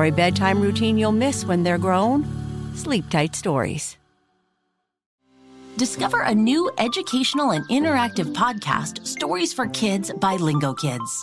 For a bedtime routine you'll miss when they're grown, Sleep Tight Stories. Discover a new educational and interactive podcast, Stories for Kids by Lingokids.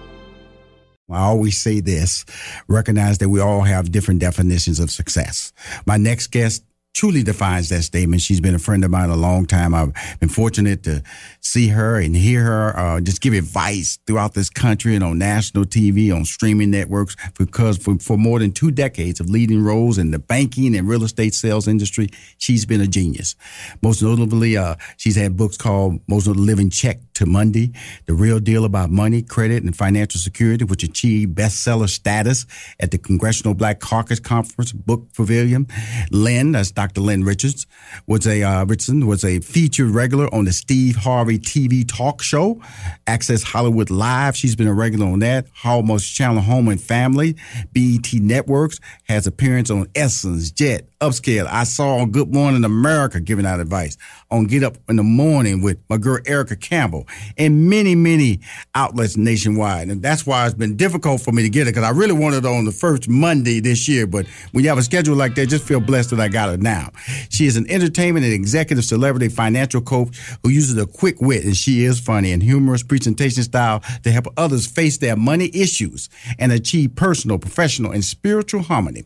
I always say this recognize that we all have different definitions of success. My next guest truly defines that statement. She's been a friend of mine a long time. I've been fortunate to see her and hear her uh, just give advice throughout this country and on national TV, on streaming networks, because for, for more than two decades of leading roles in the banking and real estate sales industry, she's been a genius. Most notably, uh, she's had books called Most of the Living Check to Monday, The Real Deal About Money, Credit, and Financial Security, which achieved bestseller status at the Congressional Black Caucus Conference Book Pavilion. Lynn, that's Dr. Lynn Richards, was a uh, Richardson was a featured regular on the Steve Harvey TV talk show, Access Hollywood Live. She's been a regular on that. Hallmark Channel Home and Family, BET Networks has appearance on Essence, Jet, Upscale. I saw on Good Morning America giving out advice on Get Up in the Morning with my girl Erica Campbell and many, many outlets nationwide. And that's why it's been difficult for me to get it because I really wanted it on the first Monday this year. But when you have a schedule like that, just feel blessed that I got it now. She is an entertainment and executive celebrity financial coach who uses a quick wit and she is funny and humorous presentation style to help others face their money issues and achieve personal, professional, and spiritual harmony.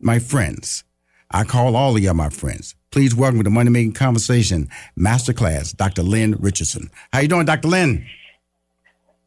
My friends, I call all of y'all my friends. Please welcome to the Money Making Conversation Masterclass, Dr. Lynn Richardson. How you doing, Dr. Lynn?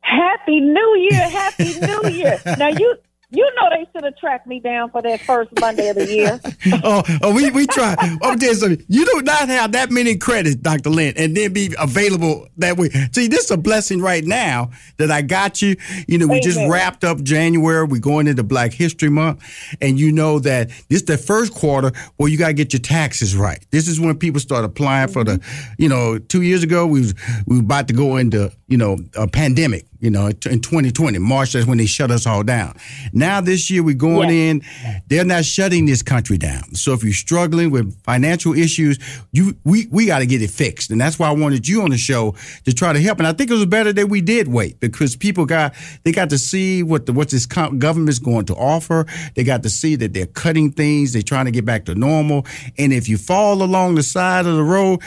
Happy New Year! Happy New Year! Now you you know they should have tracked me down for that first Monday of the year. oh, oh, we we try. Oh, there's something. You do not have that many credits, Dr. Lynn, and then be available that way. See, this is a blessing right now that I got you. You know, we Amen. just wrapped up January. We're going into Black History Month, and you know that this is the first quarter where you got to get your taxes right. This is when people start applying mm-hmm. for the. You know, two years ago we was we were about to go into you know a pandemic you know, in 2020. March, that's when they shut us all down. Now this year we're going in, they're not shutting this country down. So if you're struggling with financial issues, you we, we got to get it fixed. And that's why I wanted you on the show to try to help. And I think it was better that we did wait because people got, they got to see what the, what this government's going to offer. They got to see that they're cutting things. They're trying to get back to normal. And if you fall along the side of the road,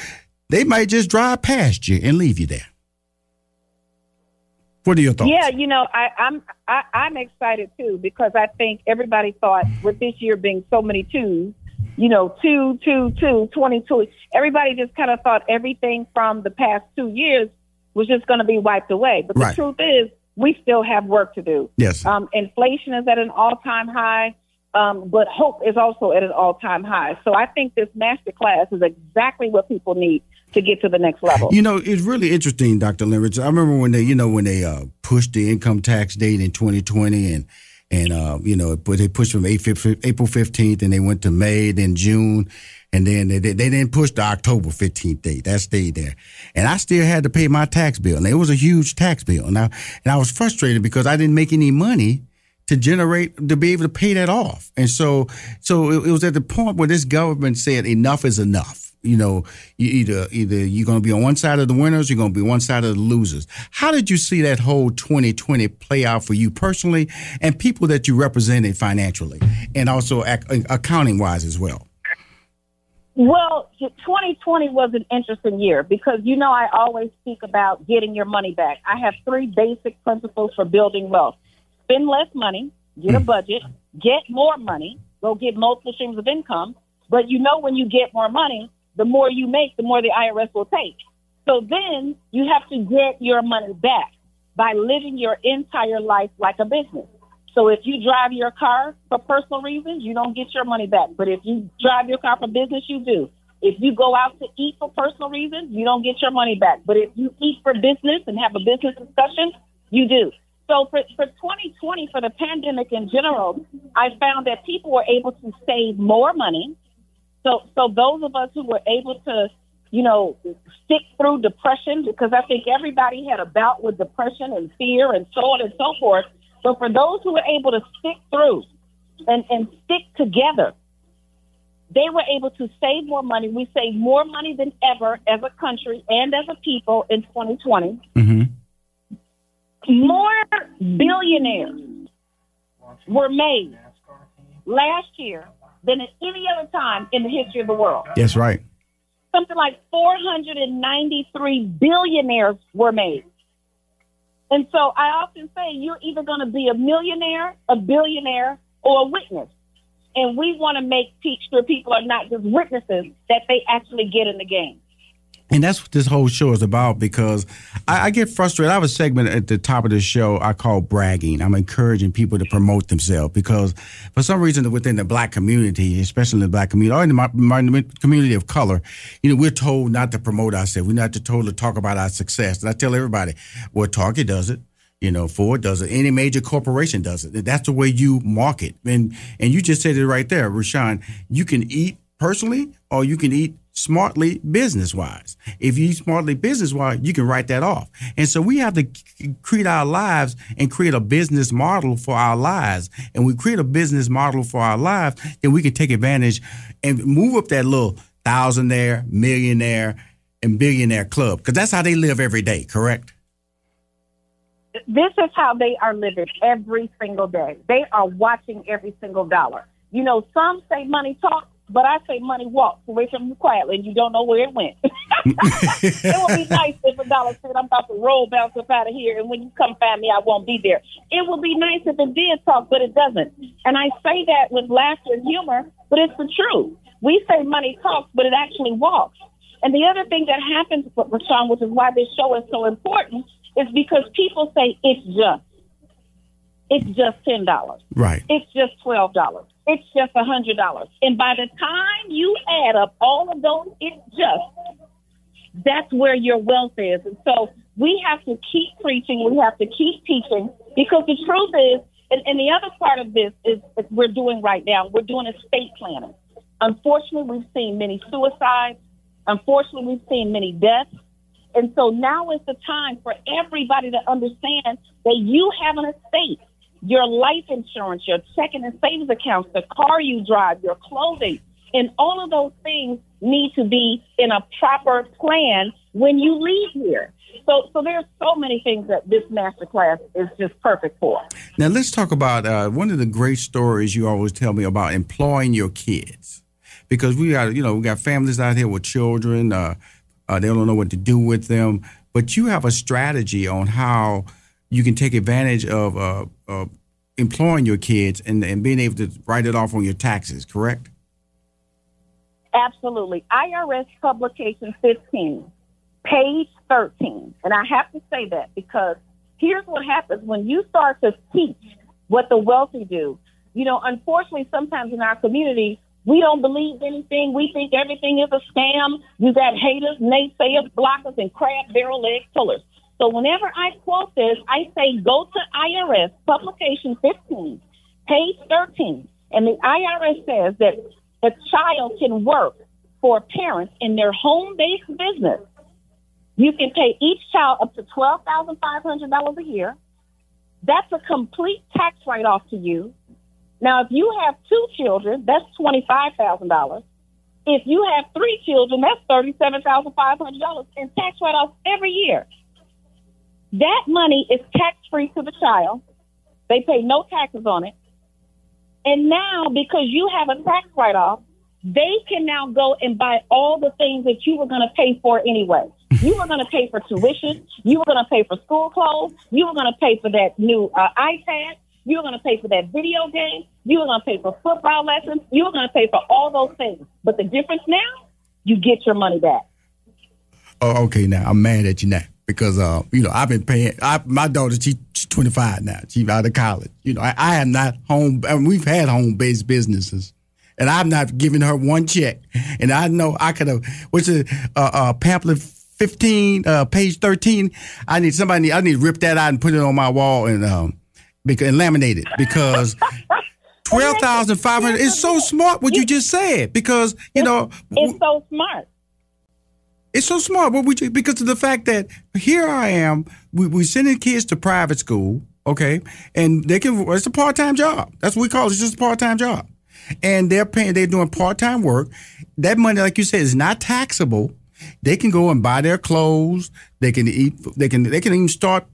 they might just drive past you and leave you there. What are your thoughts? Yeah, you know, I, I'm I, I'm excited too because I think everybody thought with this year being so many twos, you know, two, two, two, 22, everybody just kind of thought everything from the past two years was just going to be wiped away. But the right. truth is, we still have work to do. Yes. Um, inflation is at an all time high, um, but hope is also at an all time high. So I think this master class is exactly what people need to get to the next level. You know, it's really interesting, Dr. Leverage. I remember when they, you know, when they uh, pushed the income tax date in 2020 and and uh, you know, but they pushed from April 15th and they went to May, then June, and then they, they didn't push the October 15th date. That stayed there. And I still had to pay my tax bill. And it was a huge tax bill. Now, and I was frustrated because I didn't make any money to generate to be able to pay that off. And so so it, it was at the point where this government said enough is enough you know, you either either you're going to be on one side of the winners, you're going to be one side of the losers. How did you see that whole 2020 play out for you personally and people that you represented financially, and also ac- accounting wise as well? Well, 2020 was an interesting year because you know I always speak about getting your money back. I have three basic principles for building wealth: spend less money, get a hmm. budget, get more money, go get multiple streams of income. But you know when you get more money, the more you make, the more the IRS will take. So then you have to get your money back by living your entire life like a business. So if you drive your car for personal reasons, you don't get your money back. But if you drive your car for business, you do. If you go out to eat for personal reasons, you don't get your money back. But if you eat for business and have a business discussion, you do. So for, for 2020, for the pandemic in general, I found that people were able to save more money so, so those of us who were able to, you know, stick through depression, because I think everybody had a bout with depression and fear and so on and so forth. But for those who were able to stick through and, and stick together, they were able to save more money. We saved more money than ever as a country and as a people in 2020. Mm-hmm. More billionaires were made last year than at any other time in the history of the world. That's right. Something like 493 billionaires were made. And so I often say you're either going to be a millionaire, a billionaire, or a witness. And we want to make sure people are not just witnesses, that they actually get in the game. And that's what this whole show is about because I, I, get frustrated. I have a segment at the top of the show I call bragging. I'm encouraging people to promote themselves because for some reason within the black community, especially in the black community or in the my, my community of color, you know, we're told not to promote ourselves. We're not told to talk about our success. And I tell everybody, well, Target does it. You know, Ford does it. Any major corporation does it. That's the way you market. And and you just said it right there, Rushion. You can eat personally or you can eat smartly business wise. If you smartly business wise, you can write that off. And so we have to create our lives and create a business model for our lives. And we create a business model for our lives, then we can take advantage and move up that little thousandaire, millionaire, and billionaire club because that's how they live every day, correct? This is how they are living every single day. They are watching every single dollar. You know, some say money talks, but I say money walks away from you quietly and you don't know where it went. it would be nice if a dollar said, I'm about to roll bounce up out of here, and when you come find me, I won't be there. It would be nice if it did talk, but it doesn't. And I say that with laughter and humor, but it's the truth. We say money talks, but it actually walks. And the other thing that happens, Rushion, which is why this show is so important, is because people say it's just. It's just ten dollars. Right. It's just twelve dollars it's just a hundred dollars. And by the time you add up all of those, it's just that's where your wealth is. And so we have to keep preaching, we have to keep teaching, because the truth is, and, and the other part of this is, is we're doing right now, we're doing estate planning. Unfortunately, we've seen many suicides. Unfortunately, we've seen many deaths. And so now is the time for everybody to understand that you have an estate your life insurance, your checking and savings accounts, the car you drive, your clothing, and all of those things need to be in a proper plan when you leave here. So, so there's so many things that this master class is just perfect for. Now, let's talk about uh, one of the great stories you always tell me about employing your kids, because we got you know we got families out here with children. Uh, uh, they don't know what to do with them, but you have a strategy on how you can take advantage of uh, employing your kids and, and being able to write it off on your taxes, correct? Absolutely. IRS publication 15, page 13. And I have to say that because here's what happens when you start to teach what the wealthy do. You know, unfortunately, sometimes in our community, we don't believe anything. We think everything is a scam. You got haters, naysayers, blockers, and crab barrel egg pullers. So whenever I quote this, I say go to IRS publication 15, page 13. And the IRS says that a child can work for parents in their home based business. You can pay each child up to $12,500 a year. That's a complete tax write off to you. Now, if you have two children, that's $25,000. If you have three children, that's $37,500 in tax write offs every year. That money is tax free to the child. They pay no taxes on it. And now, because you have a tax write off, they can now go and buy all the things that you were going to pay for anyway. You were going to pay for tuition. You were going to pay for school clothes. You were going to pay for that new uh, iPad. You were going to pay for that video game. You were going to pay for football lessons. You were going to pay for all those things. But the difference now, you get your money back. Oh, okay. Now I'm mad at you now because uh, you know I've been paying. I, my daughter, she, she's 25 now. She's out of college. You know, I, I am not home. I mean, we've had home based businesses, and I'm not giving her one check. And I know I could have. What's it? Uh, uh, pamphlet 15, uh, page 13. I need somebody. I need to rip that out and put it on my wall and um, because and laminate it because. Twelve thousand five hundred. It's so smart what you just said because you know It's so smart. It's so smart. What we because of the fact that here I am, we we sending kids to private school, okay, and they can. It's a part time job. That's what we call it. It's just a part time job, and they're paying. They're doing part time work. That money, like you said, is not taxable. They can go and buy their clothes. They can eat. They can. They can even start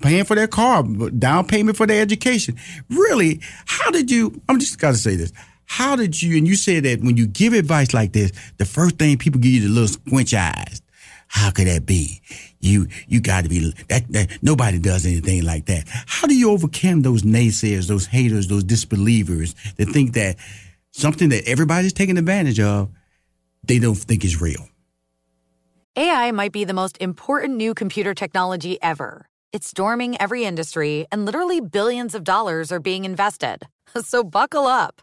paying for their car, down payment for their education. Really, how did you? I'm just got to say this. How did you? And you said that when you give advice like this, the first thing people give you the little squinch eyes. How could that be? You you got to be that, that. Nobody does anything like that. How do you overcome those naysayers, those haters, those disbelievers that think that something that everybody's taking advantage of, they don't think is real? AI might be the most important new computer technology ever. It's storming every industry, and literally billions of dollars are being invested. So buckle up.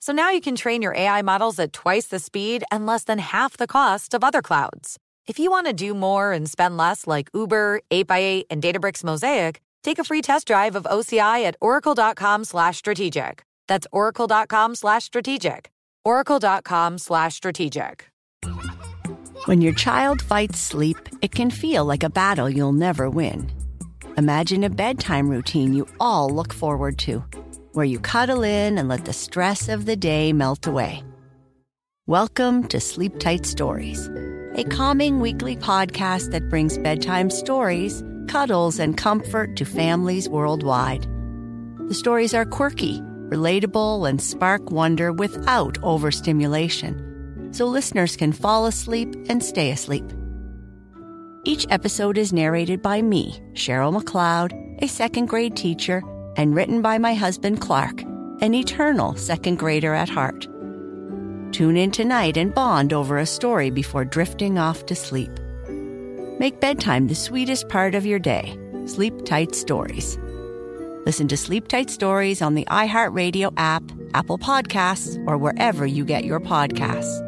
So now you can train your AI models at twice the speed and less than half the cost of other clouds. If you want to do more and spend less like Uber, 8x8, and Databricks Mosaic, take a free test drive of OCI at oracle.com slash strategic. That's oracle.com slash strategic. oracle.com slash strategic. When your child fights sleep, it can feel like a battle you'll never win. Imagine a bedtime routine you all look forward to, where you cuddle in and let the stress of the day melt away. Welcome to Sleep Tight Stories, a calming weekly podcast that brings bedtime stories, cuddles, and comfort to families worldwide. The stories are quirky, relatable, and spark wonder without overstimulation so listeners can fall asleep and stay asleep. Each episode is narrated by me, Cheryl McLeod, a second grade teacher, and written by my husband Clark, an eternal second grader at heart. Tune in tonight and bond over a story before drifting off to sleep. Make bedtime the sweetest part of your day. Sleep Tight Stories. Listen to Sleep Tight Stories on the iHeartRadio app, Apple Podcasts, or wherever you get your podcasts.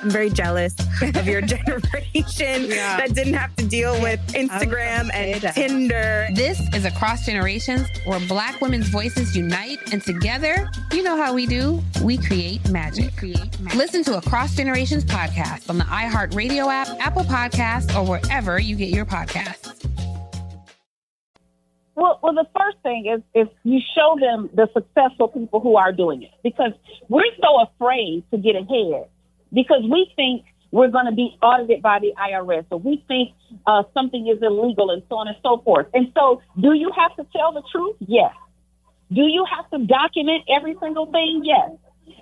I'm very jealous of your generation yeah. that didn't have to deal with Instagram and Tinder. This is Across Generations, where Black women's voices unite, and together, you know how we do, we create magic. We create magic. Listen to Across Generations podcast on the iHeartRadio app, Apple Podcasts, or wherever you get your podcasts. Well, well, the first thing is is you show them the successful people who are doing it because we're so afraid to get ahead because we think we're going to be audited by the IRS, or we think uh, something is illegal, and so on and so forth. And so, do you have to tell the truth? Yes. Do you have to document every single thing? Yes.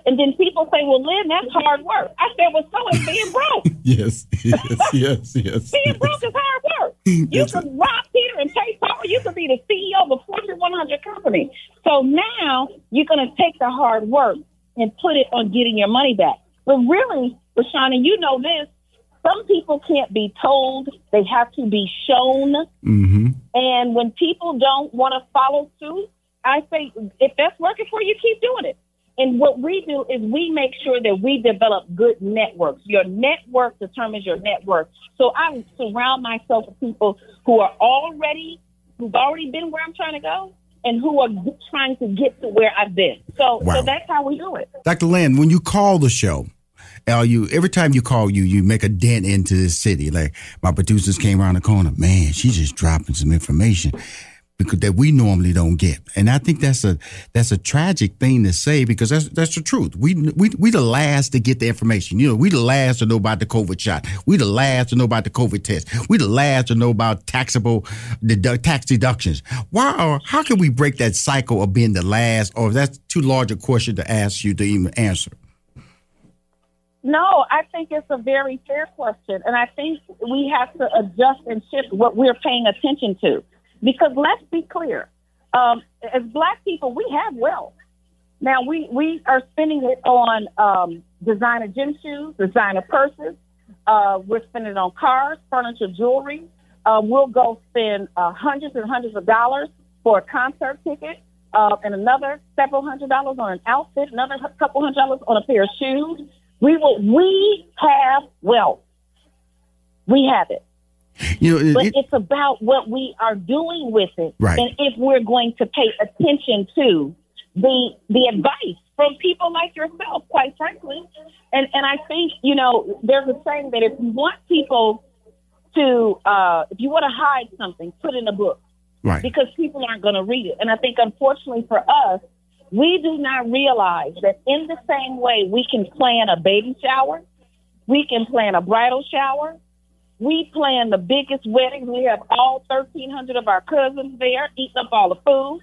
And then people say, well, Lynn, that's hard work. I said, well, so is being broke. yes, yes, yes, yes. being yes. broke is hard work. You could rob Peter and pay Paul. You can be the CEO of a Fortune 100 company. So now you're going to take the hard work and put it on getting your money back. But really, Rashana, you know this. Some people can't be told; they have to be shown. Mm-hmm. And when people don't want to follow suit, I say, if that's working for you, keep doing it. And what we do is we make sure that we develop good networks. Your network determines your network. So I surround myself with people who are already, who've already been where I'm trying to go and who are trying to get to where I've been. So, Wow. so that's how we do it. Dr. Lynn, when you call the show, You every time you call you, you make a dent into this city. Like my producers came around the corner, man, she's just dropping some information because that we normally don't get. And I think that's a that's a tragic thing to say because that's that's the truth. We we we the last to get the information. You know, we the last to know about the COVID shot. We the last to know about the COVID test. We the last to know about taxable deduct, tax deductions. Why or how can we break that cycle of being the last? Or that's too large a question to ask you to even answer. No, I think it's a very fair question. And I think we have to adjust and shift what we're paying attention to. Because let's be clear, um, as black people, we have wealth. Now, we, we are spending it on um, designer gym shoes, designer purses. Uh, we're spending it on cars, furniture, jewelry. Uh, we'll go spend uh, hundreds and hundreds of dollars for a concert ticket, uh, and another several hundred dollars on an outfit, another couple hundred dollars on a pair of shoes. We will. We have wealth. We have it, You know, but it- it's about what we are doing with it, Right. and if we're going to pay attention to the the advice from people like yourself, quite frankly. And and I think you know there's a saying that if you want people to, uh, if you want to hide something, put it in a book right. because people aren't going to read it. And I think, unfortunately for us, we do not realize that in the same way we can plan a baby shower, we can plan a bridal shower, we plan the biggest weddings. We have all 1,300 of our cousins there eating up all the food.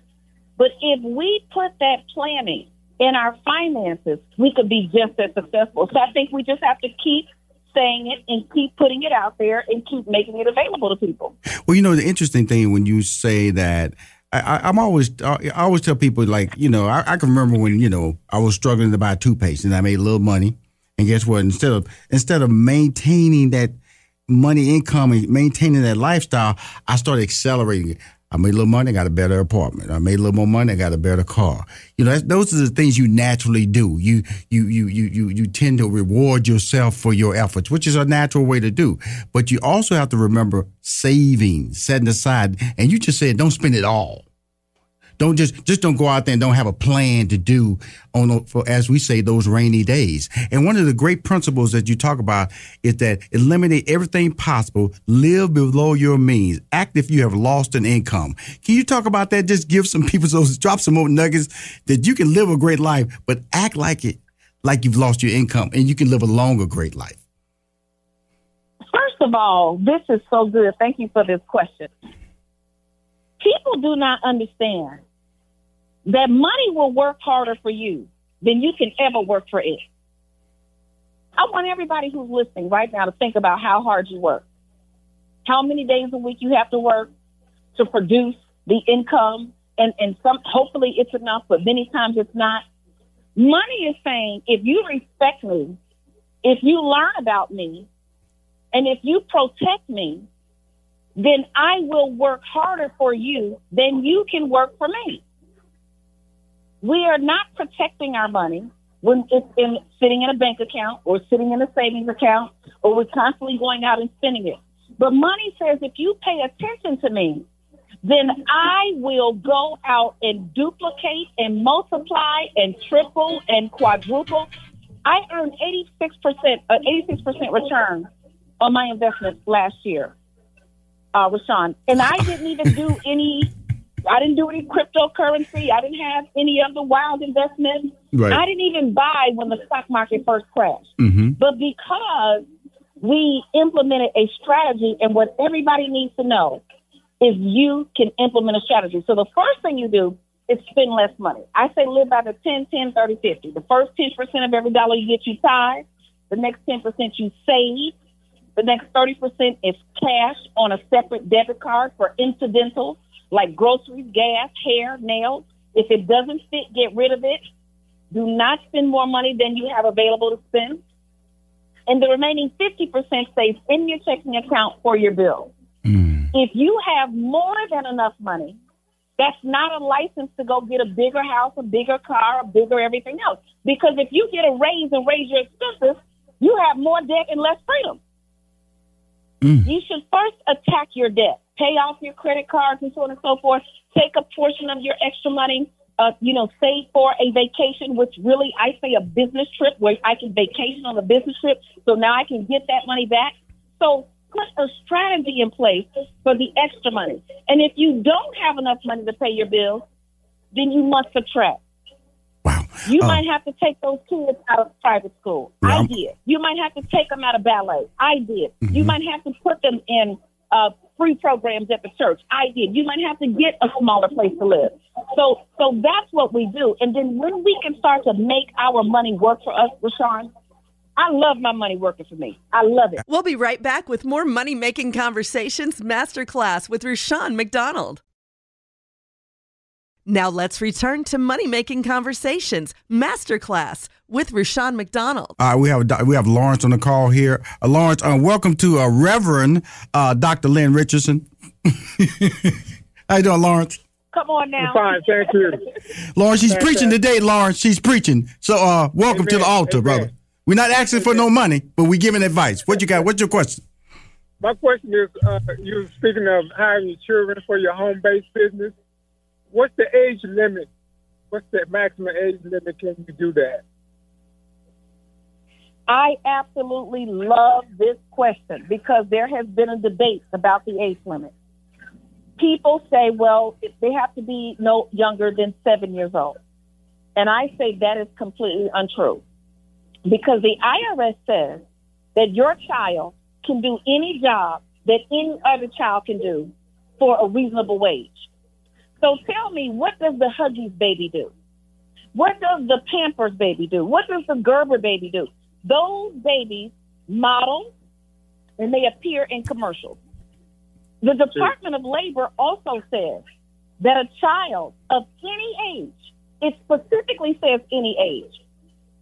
But if we put that planning in our finances, we could be just as successful. So I think we just have to keep saying it and keep putting it out there and keep making it available to people. Well, you know, the interesting thing when you say that, I, I'm always, I always tell people like, you know, I, I can remember when you know I was struggling to buy toothpaste and I made a little money, and guess what? Instead of instead of maintaining that money income and maintaining that lifestyle, I started accelerating it. I made a little money, I got a better apartment. I made a little more money, I got a better car. You know, those are the things you naturally do. You you you you you you tend to reward yourself for your efforts, which is a natural way to do. But you also have to remember saving, setting aside, and you just said don't spend it all. Don't just just don't go out there and don't have a plan to do on for as we say those rainy days. And one of the great principles that you talk about is that eliminate everything possible, live below your means, act if you have lost an income. Can you talk about that? Just give some people those drop some more nuggets that you can live a great life, but act like it like you've lost your income and you can live a longer great life. First of all, this is so good. Thank you for this question. People do not understand that money will work harder for you than you can ever work for it. I want everybody who's listening right now to think about how hard you work, how many days a week you have to work to produce the income, and and some hopefully it's enough, but many times it's not. Money is saying if you respect me, if you learn about me, and if you protect me, then I will work harder for you than you can work for me. We are not protecting our money when it's in sitting in a bank account or sitting in a savings account or we're constantly going out and spending it. But money says if you pay attention to me, then I will go out and duplicate and multiply and triple and quadruple. I earned 86%, uh, 86% return on my investment last year, uh, Rushion. And I didn't even do any, I didn't do any cryptocurrency. I didn't have any of the wild investments. Right. I didn't even buy when the stock market first crashed. Mm-hmm. But because we implemented a strategy, and what everybody needs to know is you can implement a strategy. So the first thing you do is spend less money. I say live by the 10, 10, 30, 50. The first 10% of every dollar you get, you tithe. The next 10% you save. The next 30% is cash on a separate debit card for incidentals like groceries, gas, hair, nails. If it doesn't fit, get rid of it. Do not spend more money than you have available to spend and the remaining 50% stays in your checking account for your bills. Mm. If you have more than enough money, that's not a license to go get a bigger house, a bigger car, a bigger everything else. Because if you get a raise and raise your expenses, you have more debt and less freedom. Mm. You should first attack your debt, pay off your credit cards and so on and so forth. Take a portion of your extra money uh, you know, save for a vacation, which really I say a business trip where I can vacation on a business trip. So now I can get that money back. So put a strategy in place for the extra money. And if you don't have enough money to pay your bills, then you must subtract. Wow. You uh, might have to take those kids out of private school. I did. You might have to take them out of ballet. I did. Mm-hmm. You might have to put them in uh, free programs at the church. I did. You might have to get a smaller place to live. So, so that's what we do. And then when we can start to make our money work for us, Rushion, I love my money working for me. I love it. We'll be right back with more money making conversations masterclass with Rushion McDonald. Now let's return to money making conversations masterclass with Rushion McDonald. All right, we have we have Lawrence on the call here. Uh, Lawrence, uh, welcome to uh, Reverend uh, Dr. Lynn Richardson. How you doing, Lawrence? Come on now. I'm fine, thank you. Lawrence, she's thank preaching today, Lawrence. She's preaching. So uh, welcome Amen. to the altar, Amen. brother. We're not asking Amen. for no money, but we're giving advice. What you got? What's your question? My question is, uh, you speaking of hiring your children for your home-based business what's the age limit? What's the maximum age limit? Can you do that? I absolutely love this question because there has been a debate about the age limit. People say, well, they have to be no younger than seven years old. And I say that is completely untrue because the IRS says that your child can do any job that any other child can do for a reasonable wage. So tell me, what does the Huggies baby do? What does the Pampers baby do? What does the Gerber baby do? Those babies model and they appear in commercials. The Department of Labor also says that a child of any age, it specifically says any age,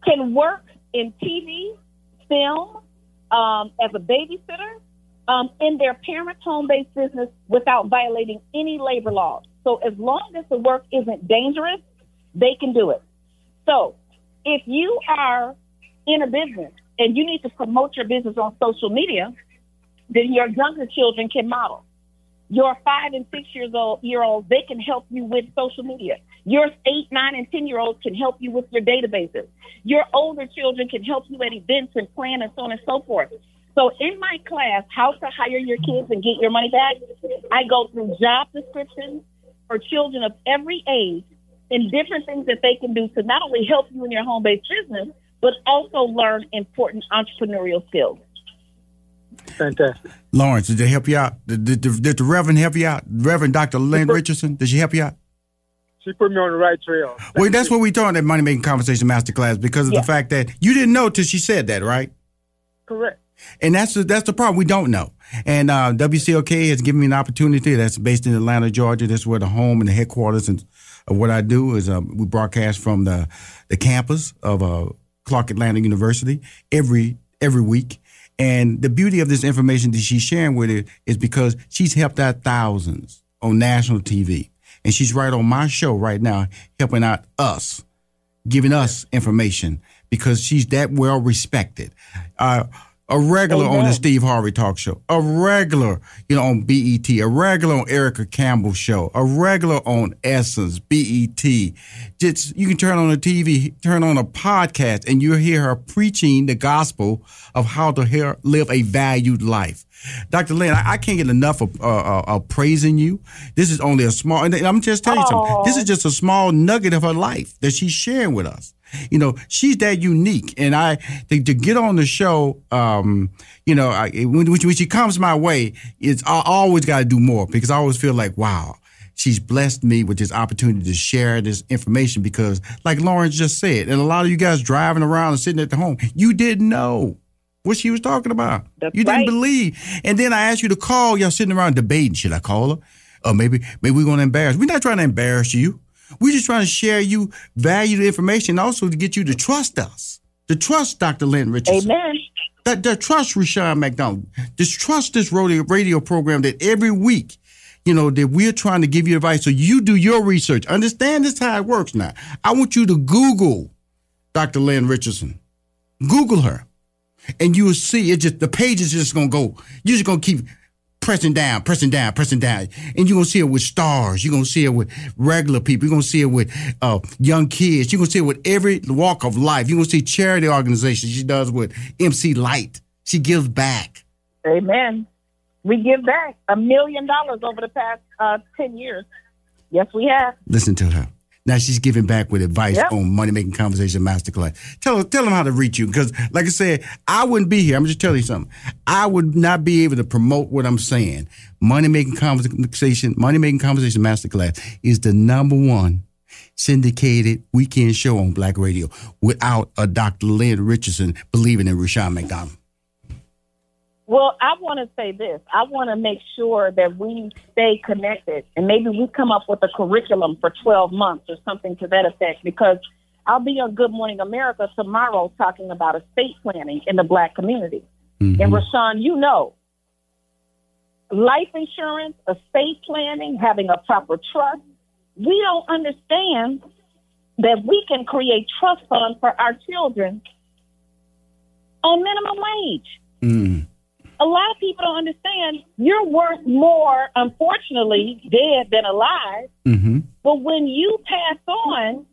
can work in TV, film, um, as a babysitter, um, in their parents' home based business without violating any labor laws. So as long as the work isn't dangerous, they can do it. So if you are in a business and you need to promote your business on social media, then your younger children can model. Your five and six years old year olds, they can help you with social media. Your eight, nine, and ten year olds can help you with your databases. Your older children can help you at events and plan and so on and so forth. So in my class, how to hire your kids and get your money back, I go through job descriptions, for children of every age and different things that they can do to not only help you in your home based business, but also learn important entrepreneurial skills. Fantastic. Lawrence, did they help you out? Did, did, did the Reverend help you out? Reverend Dr. Lynn Richardson, did she help you out? She put me on the right trail. Thank well, that's you. what we taught at Money Making Conversation Masterclass because of yeah. the fact that you didn't know till she said that, right? Correct. And that's the, that's the problem. We don't know. And uh, WCLK has given me an opportunity. That's based in Atlanta, Georgia. That's where the home and the headquarters and of what I do is um, we broadcast from the the campus of uh, Clark Atlanta University every every week. And the beauty of this information that she's sharing with it is because she's helped out thousands on national TV. And she's right on my show right now, helping out us, giving us information because she's that well respected. Uh, a regular Amen. on the Steve Harvey Talk Show, a regular, you know, on BET, a regular on Erica Campbell Show, a regular on Essence, BET. Just you can turn on the TV, turn on a podcast, and you'll hear her preaching the gospel of how to hear, live a valued life. Dr. Lynn, I, I can't get enough of, uh, uh, of praising you. This is only a small, and I'm just telling you something. This is just a small nugget of her life that she's sharing with us. You know, she's that unique, and I to, to get on the show. Um, you know, I, when, when she comes my way, it's I always got to do more because I always feel like, wow, she's blessed me with this opportunity to share this information because, like Lawrence just said, and a lot of you guys driving around and sitting at the home, you didn't know what she was talking about. That's you didn't believe. And then I asked you to call. Y'all sitting around debating. Should I call her? Or maybe maybe we're gonna embarrass. We're not trying to embarrass you. We're just trying to share you valuable information, also to get you to trust us, to trust Dr. Lynn Richardson. Amen. That, that trust Rushion McDonald. Just trust this radio, radio program that every week, you know, that we're trying to give you advice. So you do your research. Understand this how it works now. I want you to Google Dr. Lynn Richardson. Google her. And you will see it just the page is just gonna go. You're just gonna keep pressing down, pressing down, pressing down. And you're gonna see it with stars. You're gonna see it with regular people. You're gonna see it with uh, young kids. You're gonna see it with every walk of life. You're gonna see charity organizations. She does with MC Lyte. She gives back. Amen. We give back a million dollars over the past uh, 10 years. Yes, we have. Listen to her. Now she's giving back with advice Yep. on Money Making Conversation Masterclass. Tell tell them how to reach you because, like I said, I wouldn't be here. I'm just telling you something. I would not be able to promote what I'm saying. Money Making Conversation, Money Making Conversation Masterclass is the number one syndicated weekend show on Black Radio without a Dr. Lynn Richardson believing in Rushion McDonald. Well, I want to say this. I want to make sure that we stay connected and maybe we come up with a curriculum for 12 months or something to that effect because I'll be on Good Morning America tomorrow talking about estate planning in the black community. And Rushion, you know, life insurance, estate planning, having a proper trust, we don't understand that we can create trust funds for our children on minimum wage Mm. A lot of people don't understand you're worth more, unfortunately, dead than alive. Mm-hmm. But when you pass on,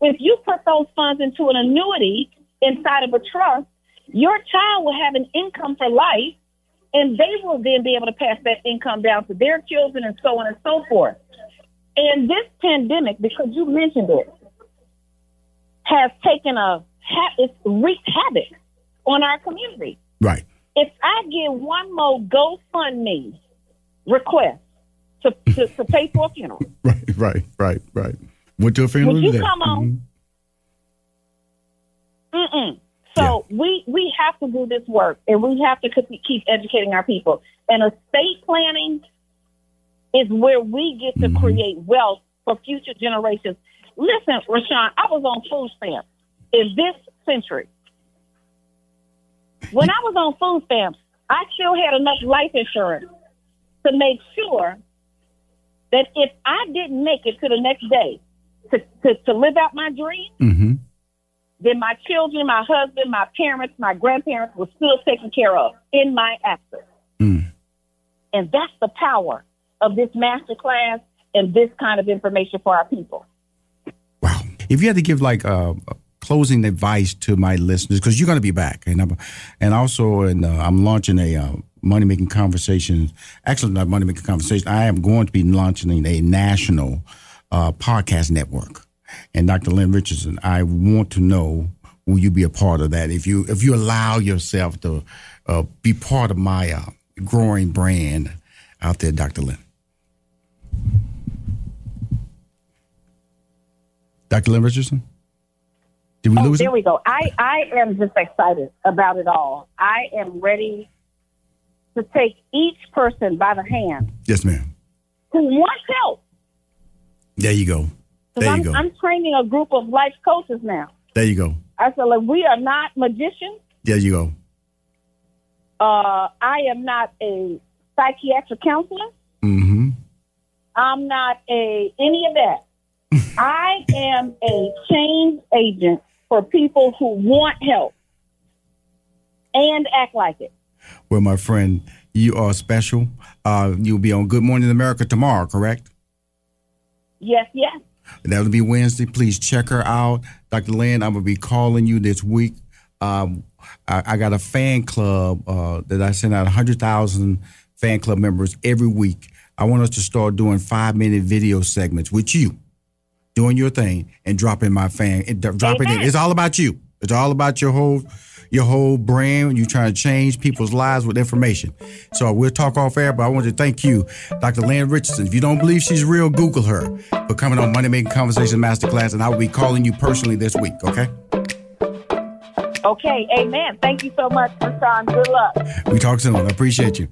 if you put those funds into an annuity inside of a trust, your child will have an income for life, and they will then be able to pass that income down to their children and so on and so forth. And this pandemic, because you mentioned it, has taken a it's wreaked havoc on our community Right. If I get one more GoFundMe request to, to, to pay for a funeral, Right. Right. Right. Right. Went to a funeral would you today. come on? Mm-mm. So we we have to do this work, and we have to keep educating our people. And estate planning is where we get to create wealth for future generations. Listen, Rushion, I was on food stamps in this century. When I was on food stamps, I still had enough life insurance to make sure that if I didn't make it to the next day to, to, to live out my dream, Mm-hmm. then my children, my husband, my parents, my grandparents were still taken care of in my absence. Mm. And that's the power of this master class and this kind of information for our people. Wow. If you had to give like uh, closing advice to my listeners, because you're going to be back, and I'm, and also, and uh, I'm launching a uh, money making conversation. Actually, not money making conversation. I am going to be launching a national uh, podcast network. And Dr. Lynn Richardson, I want to know will you be a part of that? If you if you allow yourself to uh, be part of my uh, growing brand out there, Dr. Lynn. Dr. Lynn Richardson? Did we oh, lose there it? we go. I, I am just excited about it all. I am ready to take each person by the hand Yes, ma'am. who wants help. There you go. There I'm, you go. I'm training a group of life coaches now. There you go. I said, like, we are not magicians. There you go. Uh, I am not a psychiatric counselor. Mm-hmm. I'm not a any of that. I am a change agent for people who want help and act like it. Well, my friend, you are special. Uh, you'll be on Good Morning America tomorrow, correct? Yes, yes. That'll be Wednesday. Please check her out. Dr. Lynn, I'm going to be calling you this week. Um, I, I got a fan club uh, that I send out 100,000 fan club members every week. I want us to start doing five minute video segments with you, doing your thing and dropping my fan, and dropping it. It's all about you. It's all about your whole your whole brand. You're trying to change people's lives with information. So we'll talk off air, but I want to thank you, Dr. Lynn Richardson. If you don't believe she's real, Google her for coming on Money Making Conversation Masterclass, and I will be calling you personally this week, okay? Okay, amen. Thank you so much, Rushion. Good luck. We talk soon. I appreciate you.